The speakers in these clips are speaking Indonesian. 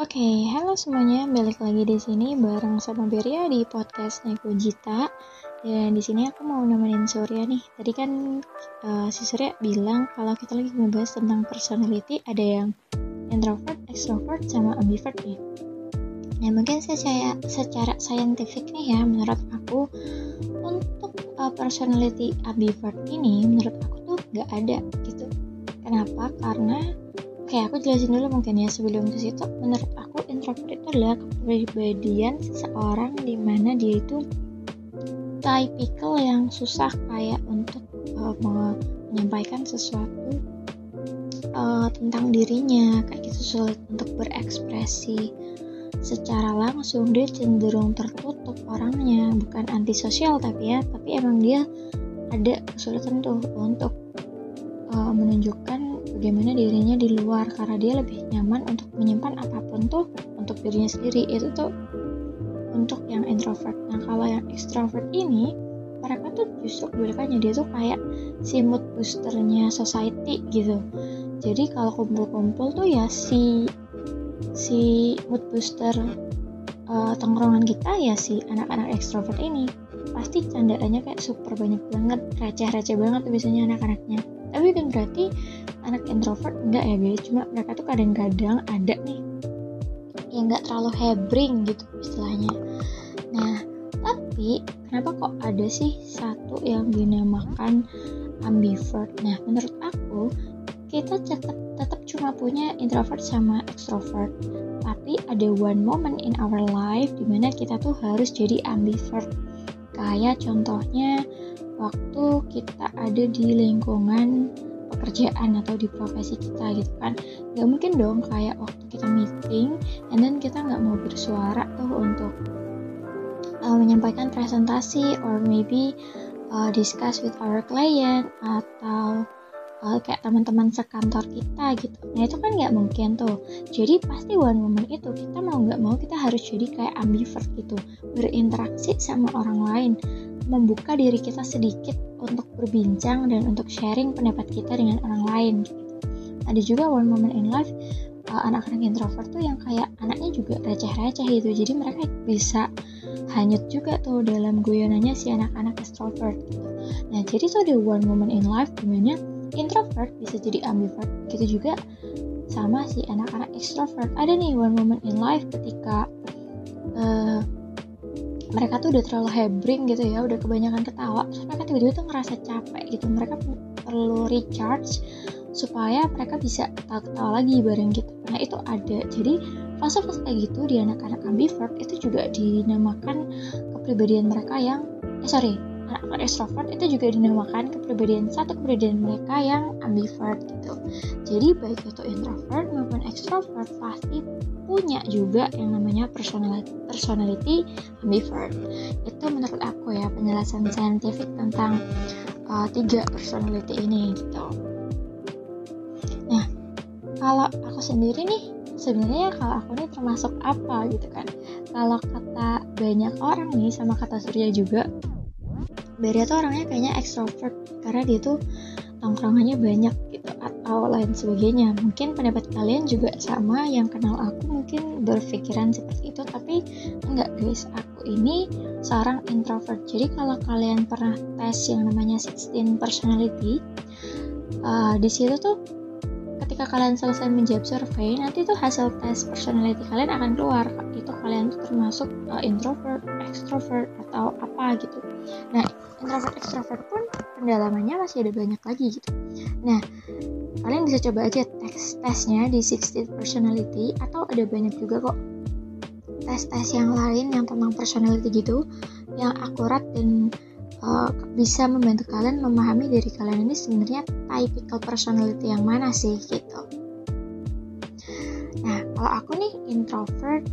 Oke, halo semuanya, balik lagi di sini bareng sama Beria di podcast Neko Jita. Dan di sini aku mau nemenin Surya nih. Tadi kan uh, si Surya bilang kalau kita lagi ngebahas tentang personality ada yang introvert, extrovert, sama ambivert nih. Nah, mungkin secara secara saintifik nih ya, menurut aku untuk uh, personality ambivert ini menurut aku tuh nggak ada gitu. Kenapa? Karena Oke, aku jelasin dulu mungkin ya sebelum ke situ. Menurut aku introvert itu adalah kepribadian seseorang di mana dia itu typical yang susah kayak untuk uh, menyampaikan sesuatu uh, tentang dirinya, kayak gitu sulit untuk berekspresi secara langsung dia cenderung tertutup orangnya bukan antisosial tapi ya tapi emang dia ada kesulitan tuh untuk uh, menunjukkan bagaimana dirinya di luar karena dia lebih nyaman untuk menyimpan apa pun tuh untuk dirinya sendiri. Itu tuh untuk yang introvert. Nah kalau yang extrovert ini mereka tuh justru kebalikannya dia tuh kayak si mood boosternya society gitu. Jadi kalau kumpul-kumpul tuh ya si si mood booster uh, tongkrongan kita ya si anak-anak extrovert ini pasti candaannya kayak super banyak banget receh-receh banget tuh biasanya anak-anaknya. Tapi kan berarti anak introvert enggak ya guys cuma mereka tuh kadang-kadang ada nih yang nggak terlalu hebring gitu istilahnya. Nah tapi kenapa kok ada sih satu yang dinamakan ambivert? Nah menurut aku kita tetap tetap cuma punya introvert sama extrovert. Tapi ada one moment in our life di mana kita tuh harus jadi ambivert. Kayak contohnya waktu kita ada di lingkungan pekerjaan atau di profesi kita gitu kan. Nggak mungkin dong kayak waktu kita meeting and then kita nggak mau bersuara tuh untuk uh, menyampaikan presentasi or maybe uh, discuss with our client atau uh, kayak teman-teman sekantor kita gitu. Nah itu kan nggak mungkin tuh. Jadi pasti one moment itu kita mau nggak mau kita harus jadi kayak ambivert gitu. Berinteraksi sama orang lain. Membuka diri kita sedikit untuk berbincang dan untuk sharing pendapat kita dengan orang lain. Ada juga one moment in life uh, anak-anak introvert tuh yang kayak anaknya juga receh-receh gitu. Jadi mereka bisa hanyut juga tuh dalam guyonannya si anak-anak extrovert gitu. Nah, jadi tuh ada one moment in life di mana introvert bisa jadi ambivert. Gitu juga sama si anak-anak extrovert. Ada nih one moment in life ketika uh, mereka tuh udah terlalu hebring gitu ya udah kebanyakan ketawa terus mereka tiba-tiba tuh ngerasa capek gitu. Mereka perlu recharge supaya mereka bisa ketawa-ketawa lagi bareng gitu. Nah itu ada. Jadi fase-fase kayak gitu di anak-anak ambivert itu juga dinamakan kepribadian mereka yang eh sorry anak-anak extrovert itu juga dinamakan kepribadian satu kepribadian mereka yang ambivert gitu. Jadi baik itu introvert maupun extrovert pasti punya juga yang namanya personality, personality ambivert. Itu menurut aku ya penjelasan saintifik tentang uh, tiga personality ini gitu. Nah, kalau aku sendiri nih sebenarnya kalau aku nih termasuk apa gitu kan kalau kata banyak orang nih sama kata Surya juga Beria tuh orangnya kayaknya extrovert karena dia tuh tongkrongannya banyak gitu atau lain sebagainya. Mungkin pendapat kalian juga sama yang kenal aku mungkin berpikiran seperti itu tapi enggak guys. Aku ini seorang introvert. Jadi kalau kalian pernah tes yang namanya 16 personality uh, di situ tuh ketika kalian selesai menjawab survei nanti tuh hasil tes personality kalian akan keluar. Itu kalian tuh termasuk uh, introvert, extrovert atau apa gitu. Nah introvert extrovert pun pendalamannya masih ada banyak lagi gitu. Nah kalian bisa coba aja tes tesnya di 60 personality atau ada banyak juga kok. Tes-tes yang lain yang tentang personality gitu yang akurat dan uh, bisa membantu kalian memahami dari kalian ini sebenarnya typical personality yang mana sih gitu. Nah kalau aku nih introvert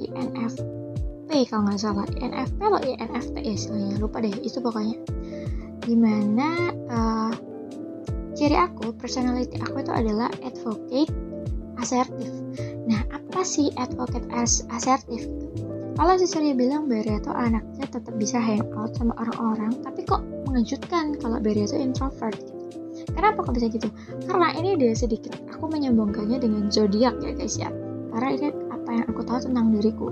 INFP kalau nggak salah. INFP atau INFP ya istilahnya? Lupa deh itu pokoknya. Di mana uh, ciri aku personality aku itu adalah advocate asertif nah apa sih advocate as asertif kalau Cecilia bilang Beria tuh anaknya tetap bisa hangout sama orang-orang tapi kok mengejutkan kalau Beria tuh introvert kenapa kok bisa gitu? Karena ini dia sedikit aku menyambungkannya dengan zodiak ya guys ya. Karena ini apa yang aku tahu tentang diriku.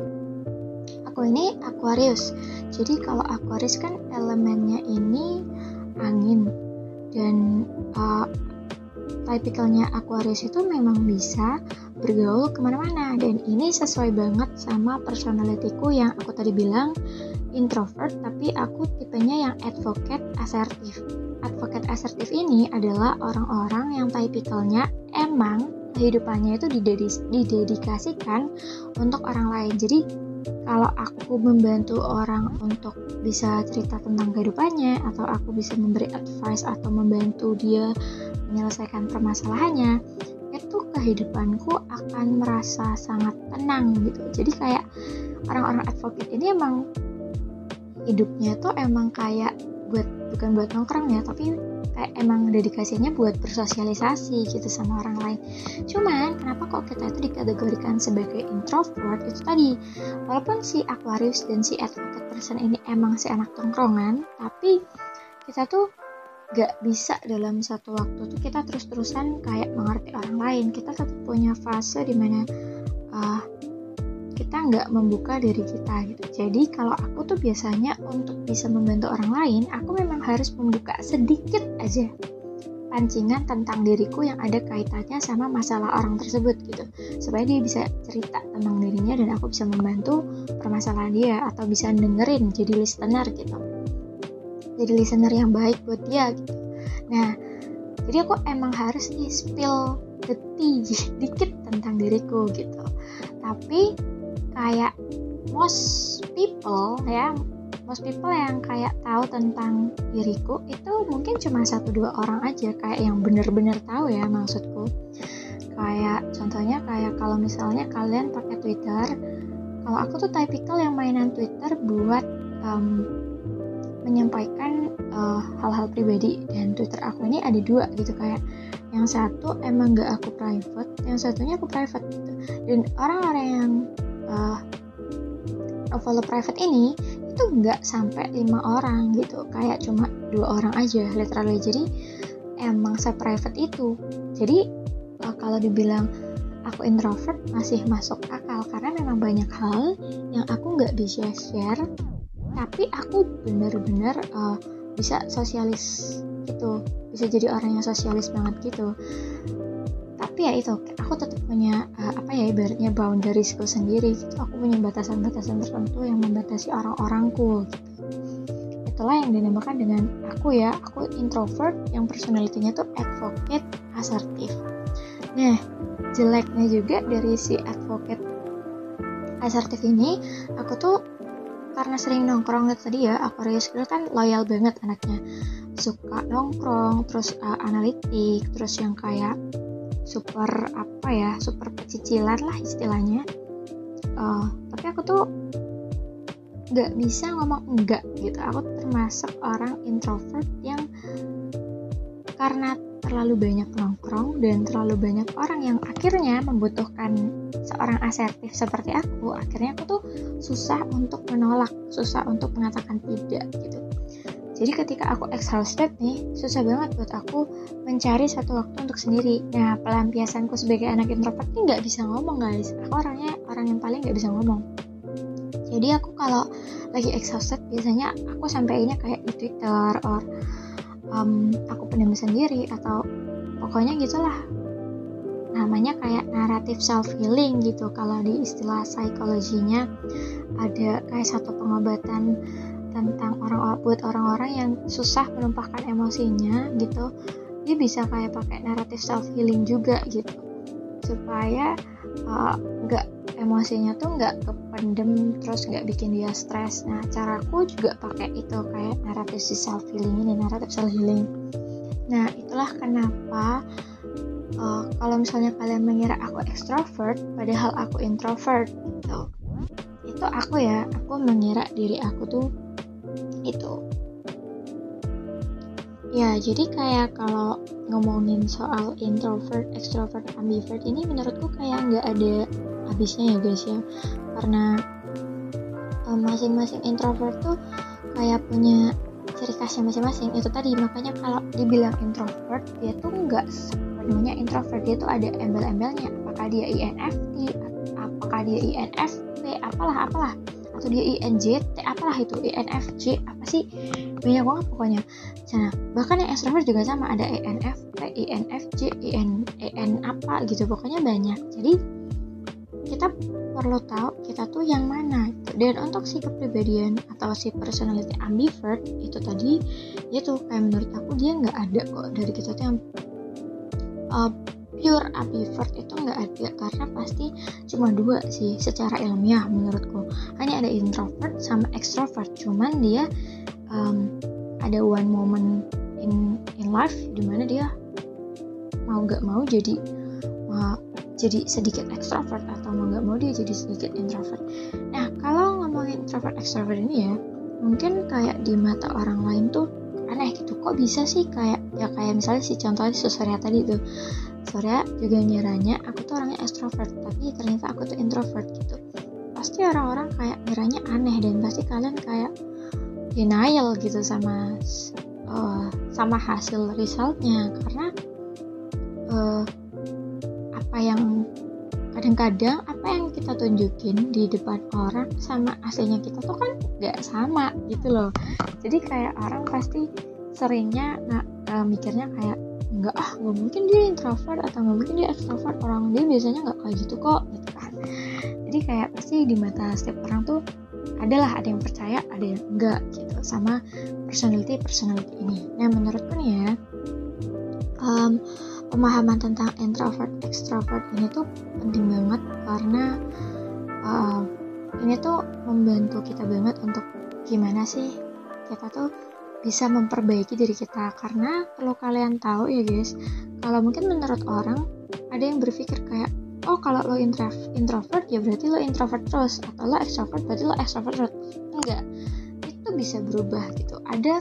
Aku ini Aquarius. Jadi kalau Aquarius kan elemennya ini angin dan uh, tipikalnya Aquarius itu memang bisa bergaul ke mana-mana. Dan ini sesuai banget sama personalitiku yang aku tadi bilang introvert tapi aku tipenya yang advocate asertif advocate asertif ini adalah orang-orang yang tipikalnya emang kehidupannya itu didedikasikan untuk orang lain. Jadi kalau aku membantu orang untuk bisa cerita tentang kehidupannya atau aku bisa memberi advice atau membantu dia menyelesaikan permasalahannya itu kehidupanku akan merasa sangat tenang gitu. Jadi kayak orang-orang advocate ini emang hidupnya tuh emang kayak buat bukan buat nongkrong ya tapi emang dedikasinya buat bersosialisasi gitu sama orang lain. Cuman kenapa kok kita itu dikategorikan sebagai introvert? Itu tadi walaupun si Aquarius dan si advocate person ini emang si anak tongkrongan tapi kita tuh gak bisa dalam satu waktu tuh kita terus-terusan kayak mengerti orang lain. Kita tetap punya fase di mana uh, kita nggak membuka diri kita gitu. Jadi kalau aku tuh biasanya untuk bisa membantu orang lain, aku memang harus membuka sedikit aja pancingan tentang diriku yang ada kaitannya sama masalah orang tersebut gitu. Supaya dia bisa cerita tentang dirinya dan aku bisa membantu permasalahan dia atau bisa dengerin jadi listener gitu. Jadi listener yang baik buat dia gitu. Nah jadi aku emang harus nih spill the dikit tentang diriku gitu. Tapi kayak most people ya most people yang kayak tahu tentang diriku itu mungkin cuma satu dua orang aja kayak yang bener-bener tahu ya maksudku. Kayak contohnya kayak kalau misalnya kalian pakai Twitter kalau aku tuh tipikal yang mainan Twitter buat um, menyampaikan uh, hal-hal pribadi dan Twitter aku ini ada dua gitu kayak yang satu emang gak aku private yang satunya aku private gitu. Dan orang-orang yang uh, follow private ini itu nggak sampai lima orang gitu. Kayak cuma dua orang aja literally. Jadi emang se private itu. Jadi uh, kalau dibilang aku introvert masih masuk akal. Karena memang banyak hal yang aku nggak bisa share. Tapi aku bener-bener uh, bisa sosialis gitu. Bisa jadi orang yang sosialis banget gitu tapi ya itu aku tetap punya uh, apa ya ibaratnya boundariesku sendiri gitu. Aku punya batasan-batasan tertentu yang membatasi orang-orangku gitu. Itulah yang dinamakan dengan aku ya aku introvert yang personalitinya tuh advocate asertif. Nah jeleknya juga dari si advocate asertif ini aku tuh karena sering nongkrong tadi ya Aquarius itu kan loyal banget anaknya. Suka nongkrong terus uh, analitik terus yang kayak super apa ya super pecicilan lah istilahnya. Uh, tapi aku tuh nggak bisa ngomong enggak gitu. Aku termasuk orang introvert yang karena terlalu banyak nongkrong dan terlalu banyak orang yang akhirnya membutuhkan seorang asertif seperti aku akhirnya aku tuh susah untuk menolak susah untuk mengatakan tidak gitu jadi ketika aku exhausted nih, susah banget buat aku mencari satu waktu untuk sendiri. Nah, pelampiasanku sebagai anak introvert ini nggak bisa ngomong guys. Aku orangnya orang yang paling nggak bisa ngomong. Jadi aku kalau lagi exhausted biasanya aku sampainya kayak di Twitter or um, aku pendam sendiri atau pokoknya gitulah namanya kayak naratif self healing gitu kalau di istilah psikologinya ada kayak satu pengobatan tentang orang buat orang-orang yang susah menumpahkan emosinya gitu dia bisa kayak pakai naratif self healing juga gitu. Supaya uh, nggak uh, emosinya tuh nggak kependem terus nggak bikin dia stres. Nah caraku juga pakai itu kayak naratif self healing ini naratif self healing nah itulah kenapa uh, kalau misalnya kalian mengira aku extrovert padahal aku introvert gitu. Itu aku ya aku mengira diri aku tuh itu ya jadi kayak kalau ngomongin soal introvert, extrovert, ambivert ini menurutku kayak nggak ada habisnya ya guys ya. Karena masing masing-masing introvert tuh kayak punya ciri khasnya masing-masing. Itu tadi makanya kalau dibilang introvert dia tuh nggak sepenuhnya introvert. Dia tuh ada embel-embelnya. Apakah dia INFP apakah dia INFP apalah apalah atau dia INJT apalah itu INFJ apa sih? Banyak banget pokoknya. Sana bahkan yang extrovert juga sama ada INFP INFJ IN IN apa gitu pokoknya banyak. Jadi kita perlu tahu kita tuh yang mana dan untuk si kepribadian atau si personality ambivert itu tadi itu kayak menurut aku dia nggak ada kok dari kita tuh yang uh, pure ambivert itu nggak ada karena pasti cuma dua sih secara ilmiah menurutku. Hanya ada introvert sama extrovert cuman dia um, ada one moment in in life di mana dia mau nggak mau jadi mau jadi sedikit extrovert atau mau nggak mau dia jadi sedikit introvert. Nah kalau ngomongin introvert extrovert ini ya mungkin kayak di mata orang lain tuh aneh gitu. Kok bisa sih kayak ya kayak misalnya si contohnya si Surya tadi tuh Surya juga nyiranya aku tuh orangnya extrovert tapi ternyata aku tuh introvert gitu. Pasti orang-orang kayak nyiranya aneh dan pasti kalian kayak denial gitu sama uh, sama hasil resultnya. Karena uh, apa yang kadang-kadang apa yang kita tunjukin di depan orang sama aslinya kita tuh kan nggak sama gitu loh. Jadi kayak orang pasti seringnya nah, uh, mikirnya kayak nggak ah nggak mungkin dia introvert atau nggak mungkin dia extrovert. Orang dia biasanya nggak kayak gitu kok gitu kan. Jadi kayak pasti di mata setiap orang tuh adalah ada yang percaya ada yang enggak gitu. Sama personality personality ini. Nah menurutku nih ya um, pemahaman tentang introvert extrovert ini tuh penting banget karena uh, ini tuh membantu kita banget untuk gimana sih kita tuh bisa memperbaiki diri kita. Karena kalau kalian tahu ya guys kalau mungkin menurut orang ada yang berpikir kayak oh kalau lo introvert ya berarti lo introvert terus. Atau lo extrovert berarti lo extrovert terus. Enggak. Itu bisa berubah gitu. Ada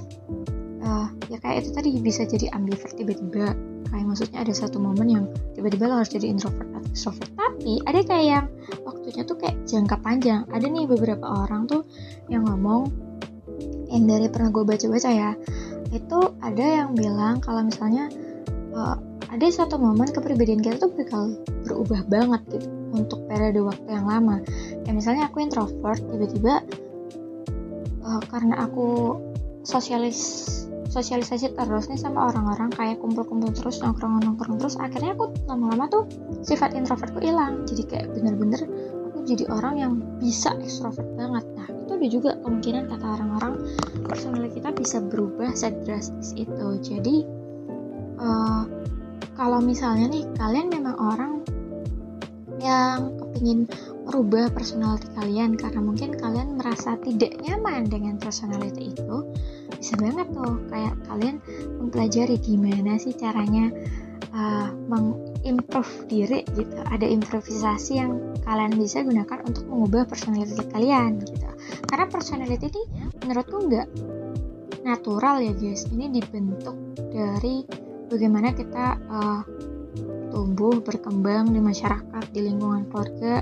uh, ya kayak itu tadi bisa jadi ambivert tiba-tiba. Kayak maksudnya ada satu momen yang tiba-tiba lo harus jadi introvert atau extrovert. Tapi ada kayak yang waktunya tuh kayak jangka panjang. Ada nih beberapa orang tuh yang ngomong yang dari pernah gue baca-baca ya itu ada yang bilang kalau misalnya uh, ada satu momen kepribadian kita tuh bakal berubah banget gitu untuk periode waktu yang lama. Kayak misalnya aku introvert tiba-tiba uh, karena aku sosialis sosialisasi terus nih sama orang-orang kayak kumpul-kumpul terus nongkrong-nongkrong terus akhirnya aku lama-lama tuh sifat introvertku hilang. Jadi kayak bener-bener jadi orang yang bisa ekstrovert banget. Nah itu ada juga kemungkinan kata orang-orang personality kita bisa berubah sedrastis itu. Jadi uh, kalau misalnya nih kalian memang orang yang kepingin merubah personality kalian karena mungkin kalian merasa tidak nyaman dengan personality itu bisa banget tuh kayak kalian mempelajari gimana sih caranya uh, mengimprove diri gitu. Ada improvisasi yang kalian bisa gunakan untuk mengubah personality kalian gitu. Karena personality ini menurutku nggak natural ya guys. Ini dibentuk dari bagaimana kita uh, tumbuh berkembang di masyarakat di lingkungan keluarga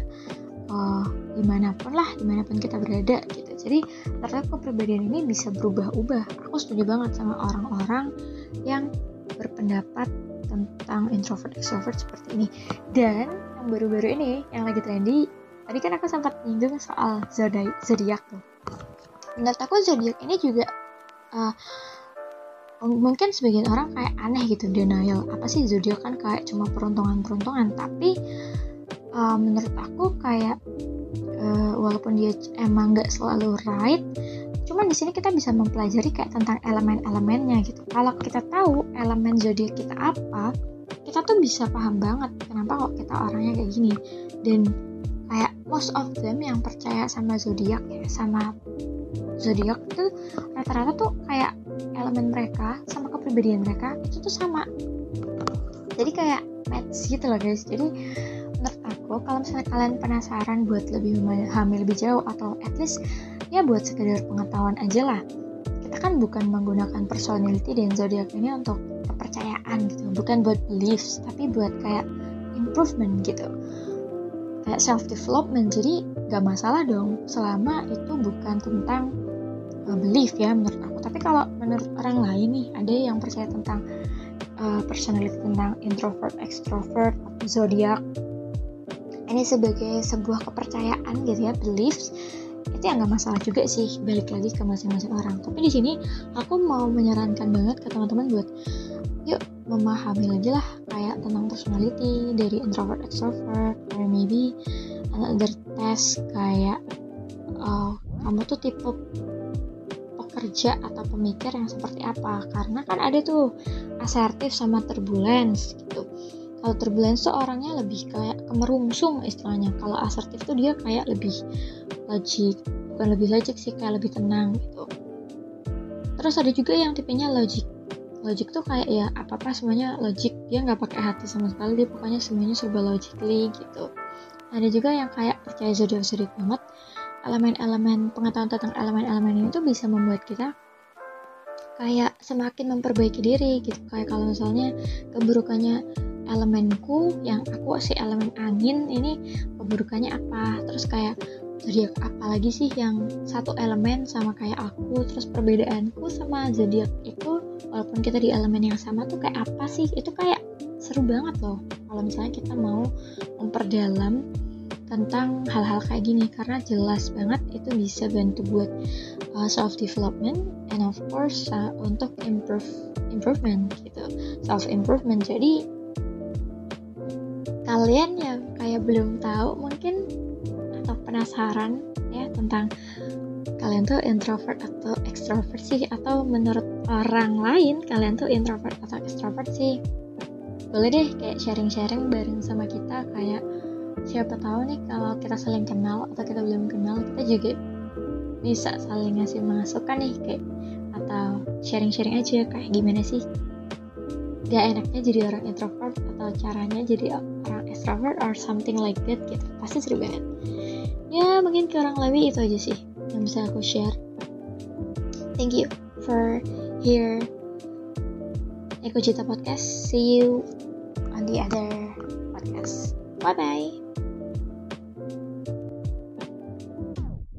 uh, di mana pun lah di mana pun kita berada gitu. Jadi ternyata kepribadian ini bisa berubah-ubah. Aku setuju banget sama orang-orang yang berpendapat tentang introvert extrovert seperti ini. Dan yang baru-baru ini yang lagi trendy tadi kan aku sempat nyinggung soal zodiak tuh. Menurut aku zodiak ini juga uh, mungkin sebagian orang kayak aneh gitu denial. Apa sih zodiak kan kayak cuma peruntungan-peruntungan tapi uh, menurut aku kayak uh, walaupun dia emang nggak selalu right cuman di sini kita bisa mempelajari kayak tentang elemen-elemennya gitu. Kalau kita tahu elemen zodiak kita apa kita tuh bisa paham banget kenapa kok kita orangnya kayak gini. Dan kayak most of them yang percaya sama zodiak ya sama zodiak itu rata-rata tuh kayak elemen mereka sama kepribadian mereka itu tuh sama. Jadi kayak match gitu loh guys. Jadi menurut aku kalau misalnya kalian penasaran buat lebih memahami lebih jauh atau at least ya buat sekedar pengetahuan aja lah. Kita kan bukan menggunakan personality dan zodiak ini untuk kepercayaan gitu. Bukan buat beliefs tapi buat kayak improvement gitu. Kayak self development jadi gak masalah dong selama itu bukan tentang uh, belief ya menurut aku. Tapi kalau menurut orang lain nih ada yang percaya tentang uh, personality tentang introvert, extrovert, zodiak. Ini sebagai sebuah kepercayaan gitu ya, beliefs itu ya nggak masalah juga sih balik lagi ke masing-masing orang. Tapi di sini aku mau menyarankan banget ke teman-teman buat yuk memahami lagi lah kayak tentang personality dari introvert extrovert or maybe another test kayak uh, kamu tuh tipe pekerja atau pemikir yang seperti apa. Karena kan ada tuh asertif sama turbulence gitu. Kalau turbulence tuh orangnya lebih kayak kemerungsung istilahnya. Kalau asertif tuh dia kayak lebih logik bukan lebih logik sih kayak lebih tenang gitu. Terus ada juga yang tipenya logik. Logik tuh kayak ya apa apa semuanya logik. Dia nggak pakai hati sama sekali dia pokoknya semuanya serba logically gitu. Ada juga yang kayak percaya zodiak zodiak banget elemen-elemen pengetahuan tentang elemen-elemen ini tuh bisa membuat kita kayak semakin memperbaiki diri gitu. Kayak kalau misalnya keburukannya elemenku yang aku si elemen angin ini keburukannya apa? Terus kayak zodiak apa lagi sih yang satu elemen sama kayak aku terus perbedaanku sama zodiak itu walaupun kita di elemen yang sama tuh kayak apa sih? Itu kayak seru banget loh. Kalau misalnya kita mau memperdalam tentang hal-hal kayak gini karena jelas banget itu bisa bantu buat uh, self development and of course uh, untuk improve improvement gitu. Self improvement jadi kalian yang kayak belum tahu mungkin penasaran ya tentang kalian tuh introvert atau extrovert sih? Atau menurut orang lain kalian tuh introvert atau extrovert sih? Boleh deh kayak sharing-sharing bareng sama kita kayak siapa tahu nih kalau kita saling kenal atau kita belum kenal kita juga bisa saling ngasih masukan nih kayak atau sharing-sharing aja kayak gimana sih? Gak enaknya jadi orang introvert atau caranya jadi orang extrovert or something like that gitu. Pasti seru banget ya mungkin kurang lebih itu aja sih yang bisa aku share. Thank you for here. Eko Cita Podcast. See you on the other podcast. Bye bye